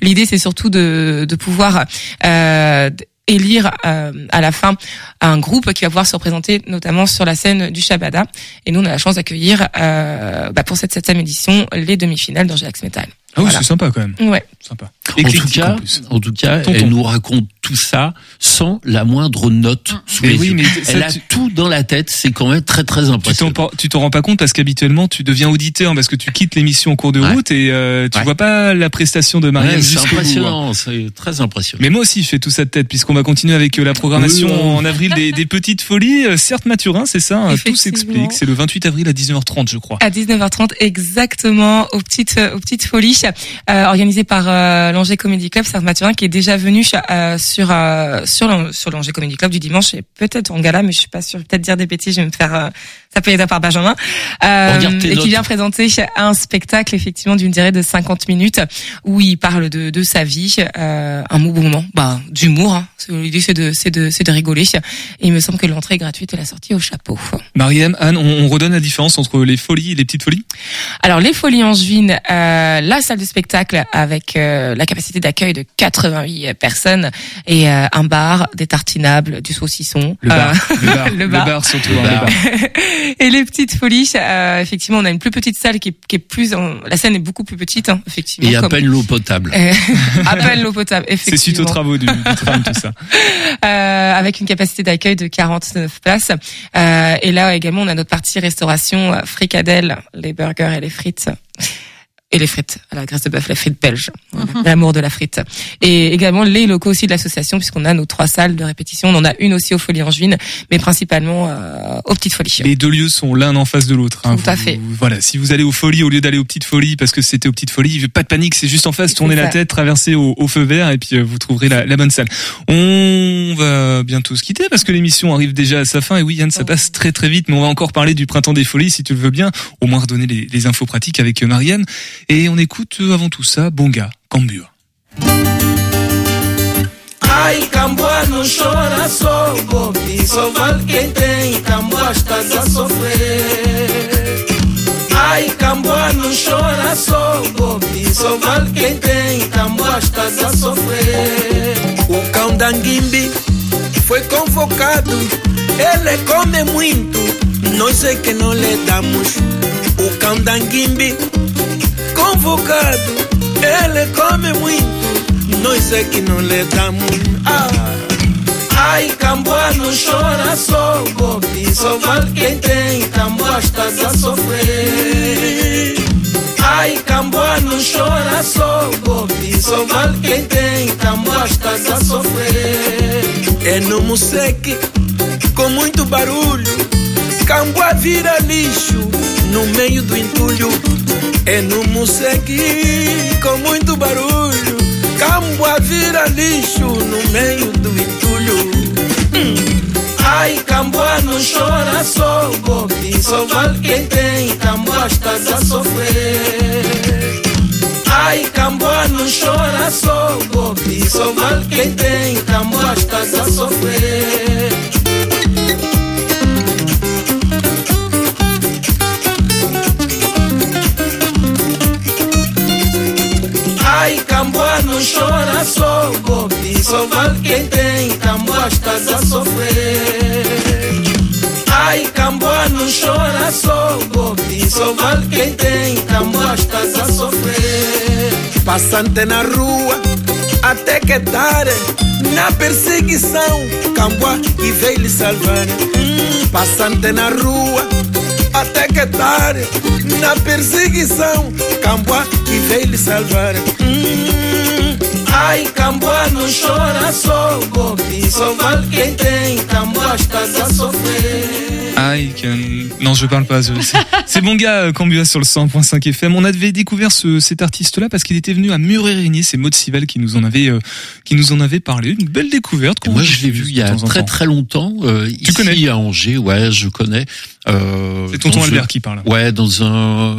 L'idée, c'est surtout de, de pouvoir euh, élire euh, à la fin un groupe qui va pouvoir se représenter notamment sur la scène du Shabada. Et nous, on a la chance d'accueillir euh, bah, pour cette septième édition les demi-finales d'Angelax Metal. Ah oui, Voilà. c'est sympa quand même. Ouais. Sympa. En tout cas, en tout cas, elle nous raconte tout ça sans la moindre note sous Mais les oui, yeux. mais ça, elle a tu- tout dans la tête, c'est quand même très très Tu t'en, impressionnant. tu t'en rends pas compte parce qu'habituellement tu deviens auditeur parce que tu quittes l'émission en cours de Ouais. route et euh, tu Ouais. vois pas la prestation de Marianne Ouais, c'est bout. hein. impressionnant, c'est très impressionnant. Mais moi aussi, je fais tout ça de tête, puisqu'on va continuer avec euh, la programmation Oui, en avril des, des petites folies. Euh, Certes, Mathurin, c'est ça, hein, tout s'explique. C'est le 28 avril à 19h30, je crois. À 19h30 exactement aux petites aux petites folies euh, organisées par euh, l'Angers Comedy Club Saint-Mathurin qui est déjà venu euh, sur euh, sur l'Ang- sur l'Angers Comedy Club du dimanche et peut-être en gala mais je suis pas sûre. Peut-être dire des bêtises je vais me faire taper par Benjamin euh, et qui vient présenter un spectacle effectivement d'une durée de 50 minutes où il parle de de sa vie euh, un beau moment bah d'humour hein. L'idée c'est de c'est de c'est de rigoler et il me semble que l'entrée est gratuite et la sortie au chapeau Mariam, Anne, on, on redonne la différence entre les folies et les petites folies? Alors les Folies Angevines, euh, la salle de spectacle avec euh, la capacité d'accueil de 88 personnes et euh, un bar, des tartinables, du saucisson. Le bar, Euh, le bar, le le bar. bar surtout. Le hein, le bar. et les petites folies, euh, effectivement, on a une plus petite salle qui est, qui est plus, en- la scène est beaucoup plus petite, hein, effectivement. Et à comme- peine l'eau potable. Euh, à peine l'eau potable, C'est suite effectivement. aux travaux du, du tram, tout ça. Euh, avec une capacité d'accueil de 49 places. Euh, et là également, on a notre partie restauration euh, fricadelle, les burgers et les frites. Et les frites, la graisse de bœuf, les frites belges, Voilà, l'amour de la frite. Et également les locaux aussi de l'association, puisqu'on a nos trois salles de répétition. On en a une aussi aux Folies Angevines, mais principalement euh, aux Petites Folies. Les deux lieux sont l'un en face de l'autre. hein. Tout à fait. vous- voilà, si vous allez aux folies au lieu d'aller aux petites folies parce que c'était aux petites folies, pas de panique, c'est juste en face, tournez la tête, traversez au, au feu vert et puis euh, vous trouverez la, la bonne salle. On va bientôt se quitter parce que l'émission arrive déjà à sa fin et oui Yann, ça passe très très vite, mais on va encore parler du printemps des folies si tu le veux bien, au moins redonner les, les infos pratiques avec euh, Marianne et on écoute avant tout ça Bonga, Cambure. Ai, Camboa não chora só, Bobi. Só vale quem tem, Camboa estás a sofrer. Ai, Camboa não chora só, Bobi. Só vale quem tem, Camboa estás a sofrer. O cão da Nguimbi foi convocado, ele come muito, nós é que não lhe damos. O cão da Ele come muito, nós é que não lhe damos. Ah. Ai, Camboa não chora só, Bobi, só vale quem tem, Camboa estás a sofrer. Ai, Camboa não chora só, Bobi, só vale quem tem, Camboa estás a sofrer. É no Museque, com muito barulho, Camboa vira lixo no meio do entulho. É no Museque, com muito barulho, Camboa vira lixo no meio do entulho. Hum. Ai, Camboa não chora só, Bobi, só vale quem tem, Camboa estás a sofrer. Ai, Camboa não chora sou bobe Só vale quem tem Camboa estás a sofrer não chora, sou bobe Só vale quem tem Camboa a sofrer. Ai, Camboa não chora, sou bobe Só vale quem tem Camboa a sofrer. Passante na rua até que tarde Na perseguição Camboa e veio lhe salvar. Passante na rua até que tarde Na perseguição Camboa e veio lhe salvar. Hum, Ai, Camboa não chora, sou bobe Só vale quem tem Camboa estás a sofrer Aïe, que- non, je parle pas. je- c'est- C'est mon gars euh, Cambua sur le 100.5 FM. On avait découvert ce, cet artiste-là parce qu'il était venu à Muret-Régnier. C'est Maud Sival qui nous en avait, euh, qui nous en avait parlé. Une belle découverte. Moi, je l'ai vu il y a très temps. très longtemps. Euh, ici connais à Angers, ouais, je connais. Euh, C'est tonton Albert un- qui parle. Ouais, dans un,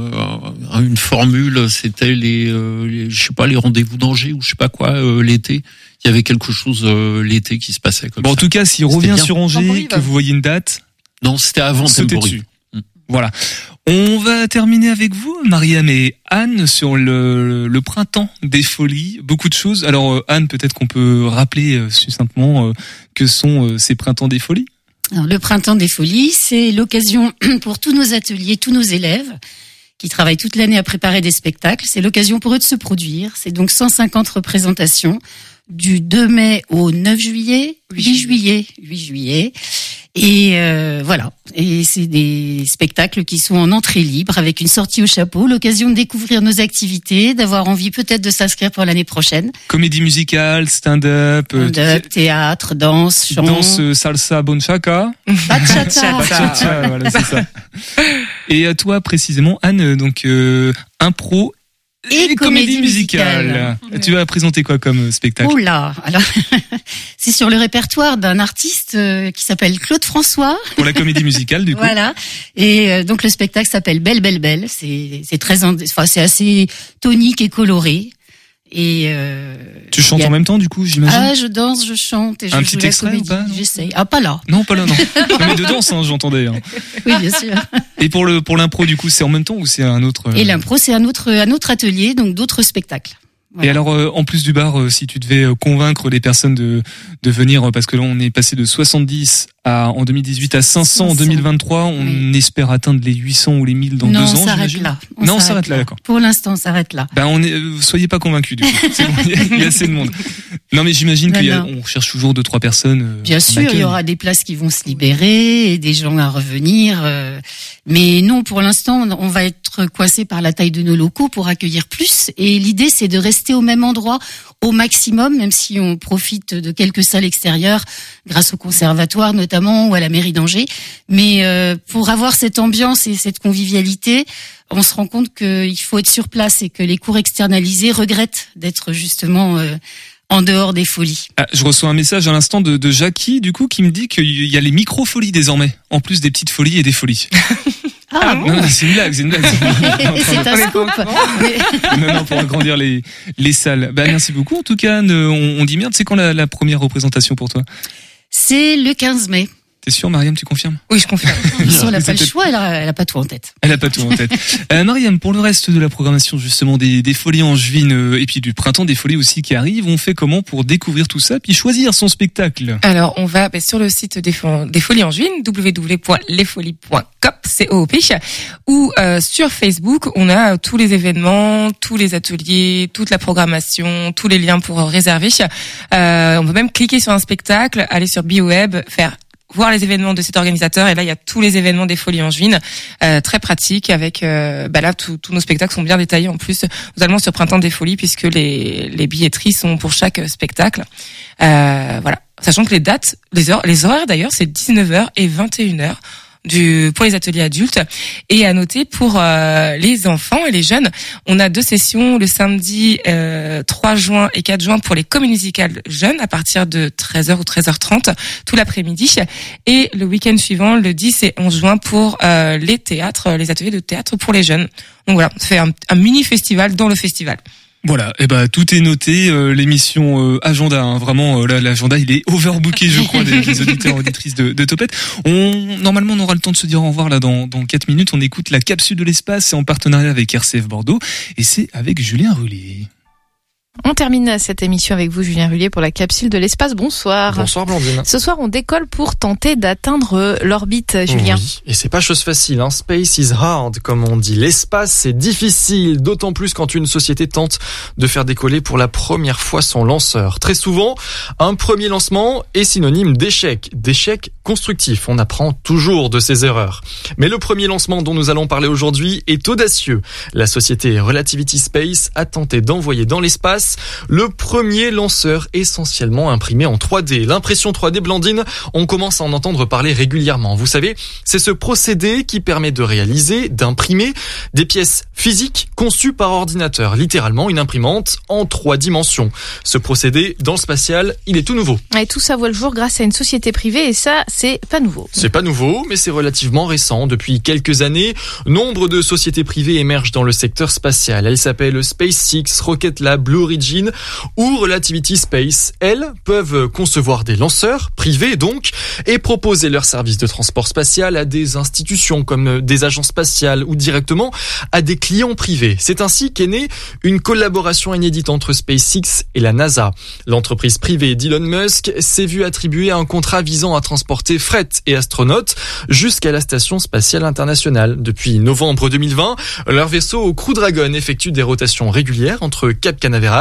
un- une formule, c'était les, euh, les- je sais pas, les rendez-vous d'Angers ou je sais pas quoi euh, l'été. Il y avait quelque chose euh, l'été qui se passait comme Bon, en tout cas, s'il revient bien. sur Angers, que vous voyez une date, Non, c'était avant Tempori. dessus. Voilà. On va terminer avec vous, Mariam et Anne, sur le, le printemps des folies. Beaucoup de choses. Alors, euh, Anne, peut-être qu'on peut rappeler euh, succinctement euh, que sont euh, ces printemps des folies. Alors, le printemps des folies, c'est l'occasion pour tous nos ateliers, tous nos élèves qui travaillent toute l'année à préparer des spectacles. C'est l'occasion pour eux de se produire. C'est donc 150 représentations du 2 mai au 9 juillet, 8 juillet, 8 juillet. Et euh, voilà. Et c'est des spectacles qui sont en entrée libre avec une sortie au chapeau, l'occasion de découvrir nos activités, d'avoir envie peut-être de s'inscrire pour l'année prochaine. Comédie musicale, stand-up, euh, Stand-up, théâtre, danse, chant. danse euh, salsa bonchaka. Bachata. Bachata, voilà, c'est ça. Et à toi précisément, Anne, donc euh, impro et, comédie musicale. Tu vas présenter quoi comme euh, spectacle? Oh là Alors, c'est sur le répertoire d'un artiste euh, qui s'appelle Claude François. Pour la comédie musicale, du coup. Voilà. Et euh, donc le spectacle s'appelle Belle Belle Belle. C'est très en- enfin c'est assez tonique et coloré. Et euh, Tu chantes a- en même temps, du coup, j'imagine Ah, je danse, je chante et je Un joue petit la extrait ou pas, J'essaye. Ah pas là. Non, pas là, non. non mais de danse, hein, j'entendais. hein. Oui, bien sûr. Et pour le pour l'impro, du coup, c'est en même temps ou c'est un autre euh, Et l'impro c'est un autre un autre atelier donc d'autres spectacles. Et alors, euh, en plus du bar, euh, si tu devais euh, convaincre les personnes de, de venir, parce que là, on est passé de 70 à, en 2018 à 500 en 500. 2023, on espère atteindre les 800 ou les 1000 dans non, deux ans, on s'arrête là. non, on s'arrête là, d'accord. Pour l'instant, on s'arrête là. Ben, on est, euh, soyez pas convaincus, du coup. Bon, il y a- assez de monde. Non, mais j'imagine qu'on recherche toujours deux, trois personnes. euh, Bien en sûr, il y aura des places qui vont se libérer et des gens à revenir. euh, Mais non, pour l'instant, on va être coincé par la taille de nos locaux pour accueillir plus. Et l'idée, c'est de rester au même endroit au maximum, même si on profite de quelques salles extérieures, grâce au conservatoire notamment ou à la mairie d'Angers. Mais euh, pour avoir cette ambiance et cette convivialité, on se rend compte qu'il faut être sur place et que les cours externalisés regrettent d'être justement euh, en dehors des folies. Ah, je reçois un message à l'instant de, de Jackie, du coup, qui me dit qu'il y a les micro-folies désormais, en plus des petites folies et des folies. Ah, bon Non, non, c'est une blague, c'est une blague. C'est un scoop. non, non, pour agrandir les, les salles. Bah, merci beaucoup. En tout cas, Anne, on, on dit merde. C'est quand la, la première représentation pour toi? C'est le 15 mai. T'es sûr, Mariam, tu confirmes Oui, je confirme. Si on n'a pas le choix, elle a, elle a pas tout en tête. Elle a pas tout en tête. Euh, Mariam, pour le reste de la programmation justement des, des folies angevines euh, et puis du printemps des folies aussi qui arrive, on fait comment pour découvrir tout ça puis choisir son spectacle Alors, on va ben, sur le site des, Fo- des Folies Angevines, www.lesfolies.cop, c'est OOP, ou euh, sur Facebook, on a tous les événements, tous les ateliers, toute la programmation, tous les liens pour réserver. Euh, on peut même cliquer sur un spectacle, aller sur BioWeb, faire voir les événements de cet organisateur. Et là il y a tous les événements des Folies Angevines euh, très pratique avec euh, bah là tous nos spectacles sont bien détaillés. En plus notamment sur Printemps des Folies puisque les les billetteries sont pour chaque spectacle. Euh, voilà. Sachant que les dates les heures les horaires d'ailleurs c'est 19h et 21h du pour les ateliers adultes. Et à noter pour euh, les enfants et les jeunes on a deux sessions le samedi euh, 3 juin et 4 juin pour les comédies musicales jeunes à partir de 13h ou 13h30 tout l'après-midi. Et le week-end suivant le 10 et 11 juin pour euh, les théâtres les ateliers de théâtre pour les jeunes. Donc voilà fait un, un mini festival dans le festival Voilà, et ben tout est noté. euh, L'émission euh, agenda, hein, vraiment euh, là l'agenda il est overbooké, je crois, des, auditeurs auditrices de, de Topette. On normalement on aura le temps de se dire au revoir là dans dans quatre minutes. On écoute la capsule de l'espace, c'est en partenariat avec RCF Bordeaux et c'est avec Julien Rullier. On termine cette émission avec vous, Julien Rullier, pour la capsule de l'espace. Bonsoir. Bonsoir Blandine. Ce soir, on décolle pour tenter d'atteindre euh, l'orbite, Julien. Oui, et c'est pas chose facile, hein. Space is hard, comme on dit. L'espace, c'est difficile, d'autant plus quand une société tente de faire décoller pour la première fois son lanceur. Très souvent, un premier lancement est synonyme d'échec, d'échec constructif. On apprend toujours de ses erreurs. Mais le premier lancement dont nous allons parler aujourd'hui est audacieux. La société Relativity Space a tenté d'envoyer dans l'espace le premier lanceur essentiellement imprimé en 3D. L'impression 3D Blandine, on commence à en entendre parler régulièrement. Vous savez, c'est ce procédé qui permet de réaliser, d'imprimer des pièces physiques conçues par ordinateur, littéralement une imprimante en trois dimensions. Ce procédé, dans le spatial, il est tout nouveau. Et tout ça voit le jour grâce à une société privée et ça, c'est pas nouveau. C'est pas nouveau, mais c'est relativement récent. Depuis quelques années, nombre de sociétés privées émergent dans le secteur spatial. Elles s'appellent SpaceX, Rocket Lab, Blue Origin ou Relativity Space. Elles peuvent concevoir des lanceurs, privés donc, et proposer leurs services de transport spatial à des institutions comme des agences spatiales ou directement à des clients privés. C'est ainsi qu'est née une collaboration inédite entre SpaceX et la NASA. L'entreprise privée d'Elon Musk s'est vue attribuer un contrat visant à transporter fret et astronautes jusqu'à la station spatiale internationale. Depuis novembre 2020, leur vaisseau au Crew Dragon effectue des rotations régulières entre Cap Canaveral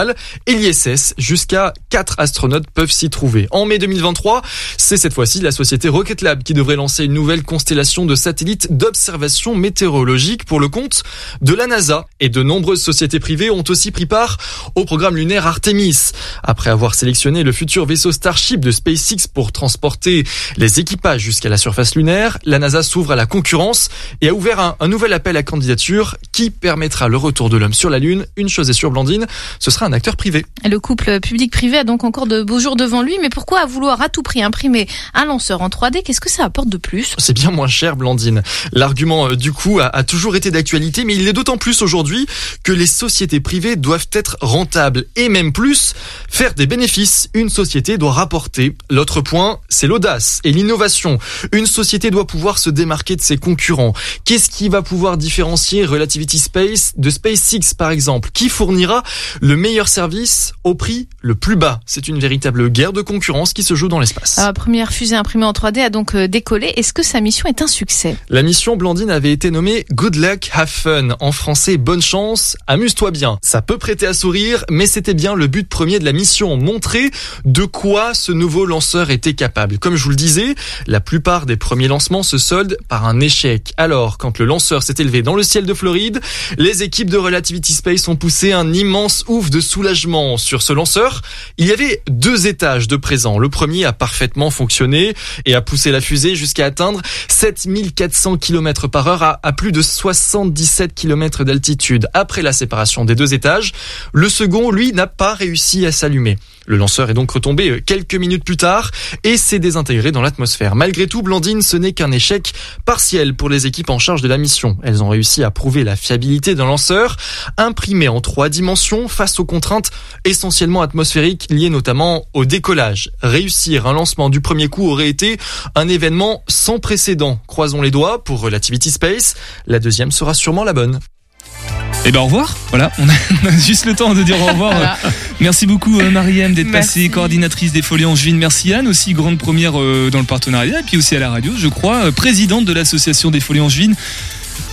et l'ISS. Jusqu'à 4 astronautes peuvent s'y trouver. En mai 2023, c'est cette fois-ci la société Rocket Lab qui devrait lancer une nouvelle constellation de satellites d'observation météorologique pour le compte de la NASA. Et de nombreuses sociétés privées ont aussi pris part au programme lunaire Artemis. Après avoir sélectionné le futur vaisseau Starship de SpaceX pour transporter les équipages jusqu'à la surface lunaire, la NASA s'ouvre à la concurrence et a ouvert un, un nouvel appel à candidature qui permettra le retour de l'homme sur la Lune. Une chose est sûre, Blandine, ce sera un acteur privé. Le couple public-privé a donc encore de beaux jours devant lui, mais pourquoi à vouloir à tout prix imprimer un lanceur en 3D Qu'est-ce que ça apporte de plus? C'est bien moins cher, Blandine. L'argument euh, du coup a, a toujours été d'actualité, mais il l'est d'autant plus aujourd'hui que les sociétés privées doivent être rentables et même plus faire des bénéfices. Une société doit rapporter. L'autre point, c'est l'audace et l'innovation. Une société doit pouvoir se démarquer de ses concurrents. Qu'est-ce qui va pouvoir différencier Relativity Space de SpaceX par exemple? Qui fournira le meilleur service au prix le plus bas C'est une véritable guerre de concurrence qui se joue dans l'espace. La première fusée imprimée en 3D a donc euh, décollé. Est-ce que sa mission est un succès? La mission Blandine avait été nommée Good Luck Have Fun. En français, bonne chance, amuse-toi bien. Ça peut prêter à sourire, mais c'était bien le but premier de la mission, montrer de quoi ce nouveau lanceur était capable. Comme je vous le disais, la plupart des premiers lancements se soldent par un échec. Alors, quand le lanceur s'est élevé dans le ciel de Floride, les équipes de Relativity Space ont poussé un immense ouf de soulagement. Sur ce lanceur, il y avait deux étages de présent. Le premier a parfaitement fonctionné et a poussé la fusée jusqu'à atteindre 7400 km par heure à, à plus de 77 km d'altitude. Après la séparation des deux étages, le second, lui, n'a pas réussi à s'allumer. Le lanceur est donc retombé quelques minutes plus tard et s'est désintégré dans l'atmosphère. Malgré tout, Blandine, ce n'est qu'un échec partiel pour les équipes en charge de la mission. Elles ont réussi à prouver la fiabilité d'un lanceur imprimé en trois dimensions face aux contraintes essentiellement atmosphériques liées notamment au décollage. Réussir un lancement du premier coup aurait été un événement sans précédent. Croisons les doigts pour Relativity Space. La deuxième sera sûrement la bonne. Et ben au revoir. Voilà, on a, on a juste le temps de dire au revoir. Voilà. Merci beaucoup euh, Marie-M d'être passée coordinatrice des Folies Angevines. Merci Anne aussi grande première euh, dans le partenariat et puis aussi à la radio, je crois, euh, présidente de l'association des Folies Angevines.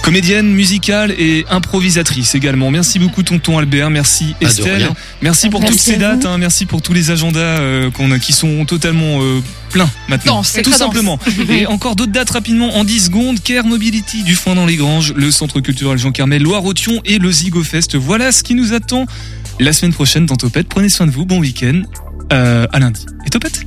Comédienne, musicale et improvisatrice également. Merci beaucoup Tonton Albert, merci Ah, de Estelle, merci pour Merci toutes ces dates, hein, merci pour tous les agendas euh, qu'on a, qui sont totalement euh, pleins maintenant. C'est Tout simplement. et encore d'autres dates rapidement en 10 secondes. Care Mobility du Foin dans les Granges, le Centre culturel Jean Carmel, Loire-Othion et le Zigo Fest. Voilà ce qui nous attend la semaine prochaine dans Topette. Prenez soin de vous, bon week-end, euh, à lundi. Et Topette?